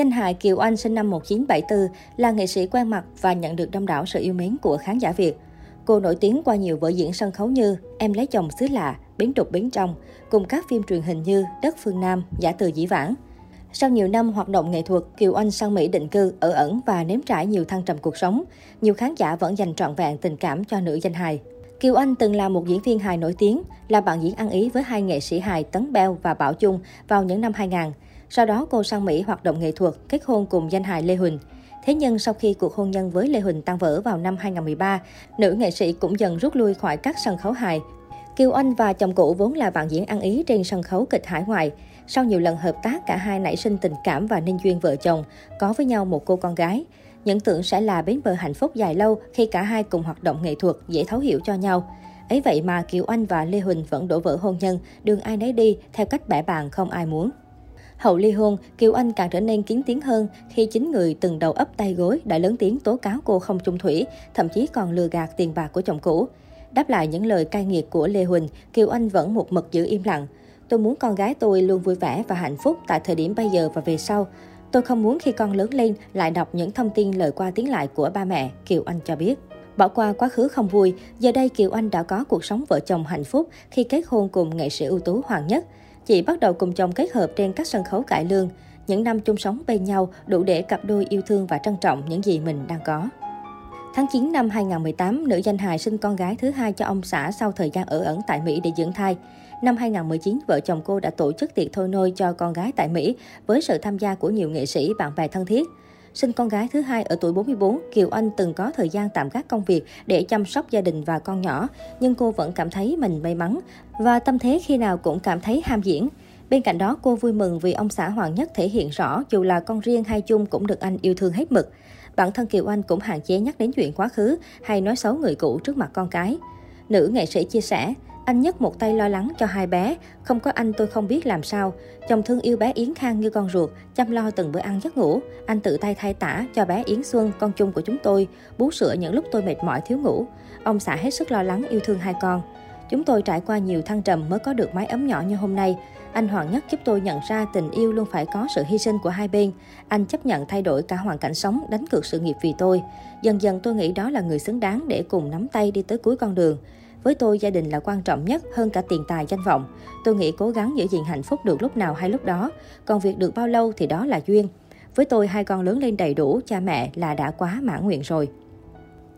Danh hài Kiều Anh sinh năm 1974 là nghệ sĩ quen mặt và nhận được đông đảo sự yêu mến của khán giả Việt. Cô nổi tiếng qua nhiều vở diễn sân khấu như Em lấy chồng xứ lạ, Bến trục bến trong, cùng các phim truyền hình như Đất phương Nam, Giả từ dĩ vãng. Sau nhiều năm hoạt động nghệ thuật, Kiều Anh sang Mỹ định cư, ở ẩn và nếm trải nhiều thăng trầm cuộc sống. Nhiều khán giả vẫn dành trọn vẹn tình cảm cho nữ danh hài. Kiều Anh từng là một diễn viên hài nổi tiếng, là bạn diễn ăn ý với hai nghệ sĩ hài Tấn Beo và Bảo Chung vào những năm 2000. Sau đó cô sang Mỹ hoạt động nghệ thuật, kết hôn cùng danh hài Lê Huỳnh. Thế nhưng sau khi cuộc hôn nhân với Lê Huỳnh tan vỡ vào năm 2013, nữ nghệ sĩ cũng dần rút lui khỏi các sân khấu hài. Kiều Anh và chồng cũ vốn là bạn diễn ăn ý trên sân khấu kịch hải ngoại. Sau nhiều lần hợp tác, cả hai nảy sinh tình cảm và nên duyên vợ chồng, có với nhau một cô con gái. Những tưởng sẽ là bến bờ hạnh phúc dài lâu khi cả hai cùng hoạt động nghệ thuật, dễ thấu hiểu cho nhau. Ấy vậy mà Kiều Anh và Lê Huỳnh vẫn đổ vỡ hôn nhân, đường ai nấy đi theo cách bẻ bàn không ai muốn. Hậu ly hôn, Kiều Anh càng trở nên kiến tiếng hơn khi chính người từng đầu ấp tay gối đã lớn tiếng tố cáo cô không chung thủy, thậm chí còn lừa gạt tiền bạc của chồng cũ. Đáp lại những lời cay nghiệt của Lê Huỳnh, Kiều Anh vẫn một mực giữ im lặng. Tôi muốn con gái tôi luôn vui vẻ và hạnh phúc tại thời điểm bây giờ và về sau. Tôi không muốn khi con lớn lên lại đọc những thông tin lời qua tiếng lại của ba mẹ, Kiều Anh cho biết. Bỏ qua quá khứ không vui, giờ đây Kiều Anh đã có cuộc sống vợ chồng hạnh phúc khi kết hôn cùng nghệ sĩ ưu tú Hoàng Nhất. Chị bắt đầu cùng chồng kết hợp trên các sân khấu cải lương. Những năm chung sống bên nhau đủ để cặp đôi yêu thương và trân trọng những gì mình đang có. Tháng 9 năm 2018, nữ danh hài sinh con gái thứ hai cho ông xã sau thời gian ở ẩn tại Mỹ để dưỡng thai. Năm 2019, vợ chồng cô đã tổ chức tiệc thôi nôi cho con gái tại Mỹ với sự tham gia của nhiều nghệ sĩ, bạn bè thân thiết. Sinh con gái thứ hai ở tuổi 44, Kiều Anh từng có thời gian tạm gác công việc để chăm sóc gia đình và con nhỏ, nhưng cô vẫn cảm thấy mình may mắn và tâm thế khi nào cũng cảm thấy ham diễn. Bên cạnh đó, cô vui mừng vì ông xã Hoàng Nhất thể hiện rõ dù là con riêng hay chung cũng được anh yêu thương hết mực. Bản thân Kiều Anh cũng hạn chế nhắc đến chuyện quá khứ hay nói xấu người cũ trước mặt con cái. Nữ nghệ sĩ chia sẻ, anh Nhất một tay lo lắng cho hai bé, không có anh tôi không biết làm sao. Chồng thương yêu bé Yến Khang như con ruột, chăm lo từng bữa ăn giấc ngủ. Anh tự tay thay tả cho bé Yến Xuân, con chung của chúng tôi, bú sữa những lúc tôi mệt mỏi thiếu ngủ. Ông xã hết sức lo lắng yêu thương hai con. Chúng tôi trải qua nhiều thăng trầm mới có được mái ấm nhỏ như hôm nay. Anh Hoàng Nhất giúp tôi nhận ra tình yêu luôn phải có sự hy sinh của hai bên. Anh chấp nhận thay đổi cả hoàn cảnh sống, đánh cược sự nghiệp vì tôi. Dần dần tôi nghĩ đó là người xứng đáng để cùng nắm tay đi tới cuối con đường. Với tôi, gia đình là quan trọng nhất hơn cả tiền tài danh vọng. Tôi nghĩ cố gắng giữ gìn hạnh phúc được lúc nào hay lúc đó. Còn việc được bao lâu thì đó là duyên. Với tôi, hai con lớn lên đầy đủ, cha mẹ là đã quá mãn nguyện rồi.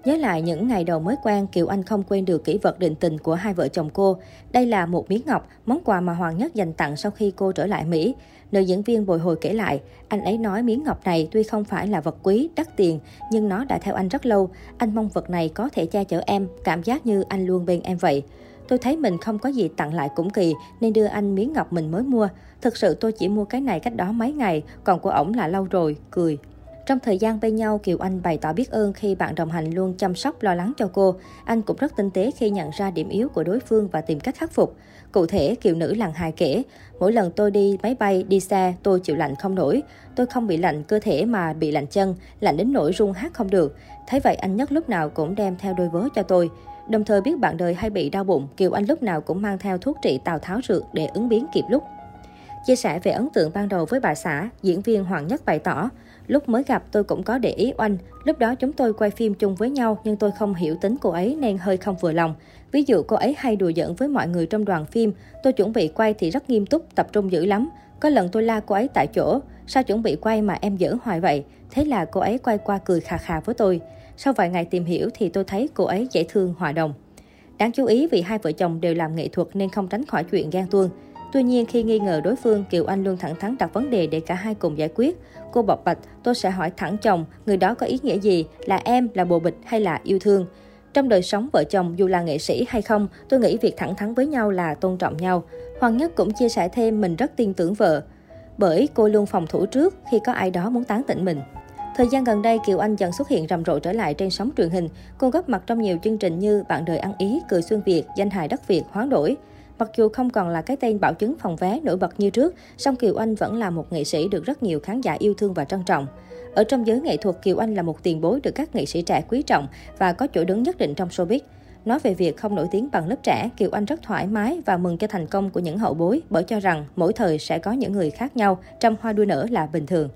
Nhớ lại những ngày đầu mới quen, Kiều Anh không quên được kỷ vật định tình của hai vợ chồng cô. Đây là một miếng ngọc, món quà mà Hoàng Nhất dành tặng sau khi cô trở lại Mỹ. Nữ diễn viên bồi hồi kể lại, anh ấy nói miếng ngọc này tuy không phải là vật quý, đắt tiền, nhưng nó đã theo anh rất lâu. Anh mong vật này có thể che chở em, cảm giác như anh luôn bên em vậy. Tôi thấy mình không có gì tặng lại cũng kỳ, nên đưa anh miếng ngọc mình mới mua. Thực sự tôi chỉ mua cái này cách đó mấy ngày, còn của ổng là lâu rồi, cười. Trong thời gian bên nhau, Kiều Anh bày tỏ biết ơn khi bạn đồng hành luôn chăm sóc lo lắng cho cô. Anh cũng rất tinh tế khi nhận ra điểm yếu của đối phương và tìm cách khắc phục. Cụ thể, Kiều nữ làng hài kể, mỗi lần tôi đi máy bay, đi xe, tôi chịu lạnh không nổi. Tôi không bị lạnh cơ thể mà bị lạnh chân, lạnh đến nỗi run hát không được. Thấy vậy anh nhất lúc nào cũng đem theo đôi vớ cho tôi. Đồng thời biết bạn đời hay bị đau bụng, Kiều Anh lúc nào cũng mang theo thuốc trị Tào Tháo rượt để ứng biến kịp lúc. Chia sẻ về ấn tượng ban đầu với bà xã, diễn viên Hoàng Nhất bày tỏ, Lúc mới gặp tôi cũng có để ý oanh, lúc đó chúng tôi quay phim chung với nhau nhưng tôi không hiểu tính cô ấy nên hơi không vừa lòng. Ví dụ cô ấy hay đùa giỡn với mọi người trong đoàn phim, tôi chuẩn bị quay thì rất nghiêm túc, tập trung dữ lắm. Có lần tôi la cô ấy tại chỗ, sao chuẩn bị quay mà em giỡn hoài vậy? Thế là cô ấy quay qua cười khà khà với tôi. Sau vài ngày tìm hiểu thì tôi thấy cô ấy dễ thương hòa đồng. Đáng chú ý vì hai vợ chồng đều làm nghệ thuật nên không tránh khỏi chuyện ghen tuông. Tuy nhiên, khi nghi ngờ đối phương, Kiều Anh luôn thẳng thắn đặt vấn đề để cả hai cùng giải quyết. Cô bộc bạch, tôi sẽ hỏi thẳng chồng, người đó có ý nghĩa gì, là em, là bồ bịch hay là yêu thương. Trong đời sống vợ chồng, dù là nghệ sĩ hay không, tôi nghĩ việc thẳng thắn với nhau là tôn trọng nhau. Hoàng Nhất cũng chia sẻ thêm mình rất tin tưởng vợ. Bởi cô luôn phòng thủ trước khi có ai đó muốn tán tỉnh mình. Thời gian gần đây, Kiều Anh dần xuất hiện rầm rộ trở lại trên sóng truyền hình. Cô góp mặt trong nhiều chương trình như Bạn đời ăn ý, Cười xuân Việt, Danh hài đất Việt, Hoán đổi. Mặc dù không còn là cái tên bảo chứng phòng vé nổi bật như trước, song Kiều Anh vẫn là một nghệ sĩ được rất nhiều khán giả yêu thương và trân trọng. Ở trong giới nghệ thuật, Kiều Anh là một tiền bối được các nghệ sĩ trẻ quý trọng và có chỗ đứng nhất định trong showbiz. Nói về việc không nổi tiếng bằng lớp trẻ, Kiều Anh rất thoải mái và mừng cho thành công của những hậu bối bởi cho rằng mỗi thời sẽ có những người khác nhau, trăm hoa đua nở là bình thường.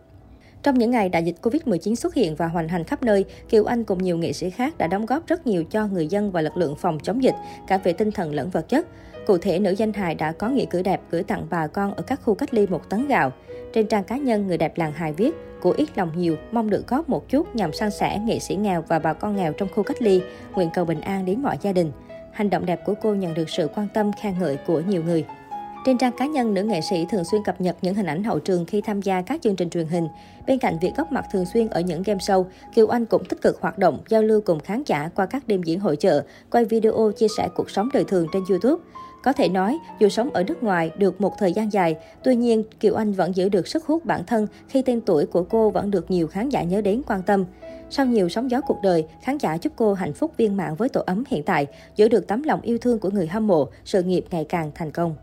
Trong những ngày đại dịch Covid-19 xuất hiện và hoành hành khắp nơi, Kiều Anh cùng nhiều nghệ sĩ khác đã đóng góp rất nhiều cho người dân và lực lượng phòng chống dịch, cả về tinh thần lẫn vật chất. Cụ thể, nữ danh hài đã có nghĩa cử đẹp gửi tặng bà con ở các khu cách ly một tấn gạo. Trên trang cá nhân, người đẹp làng hài viết, của ít lòng nhiều, mong được góp một chút nhằm san sẻ nghệ sĩ nghèo và bà con nghèo trong khu cách ly, nguyện cầu bình an đến mọi gia đình. Hành động đẹp của cô nhận được sự quan tâm khen ngợi của nhiều người. Trên trang cá nhân, nữ nghệ sĩ thường xuyên cập nhật những hình ảnh hậu trường khi tham gia các chương trình truyền hình. Bên cạnh việc góp mặt thường xuyên ở những game show, Kiều Anh cũng tích cực hoạt động, giao lưu cùng khán giả qua các đêm diễn hội chợ, quay video chia sẻ cuộc sống đời thường trên YouTube. Có thể nói, dù sống ở nước ngoài được một thời gian dài, tuy nhiên Kiều Anh vẫn giữ được sức hút bản thân khi tên tuổi của cô vẫn được nhiều khán giả nhớ đến quan tâm. Sau nhiều sóng gió cuộc đời, khán giả chúc cô hạnh phúc viên mãn với tổ ấm hiện tại, giữ được tấm lòng yêu thương của người hâm mộ, sự nghiệp ngày càng thành công.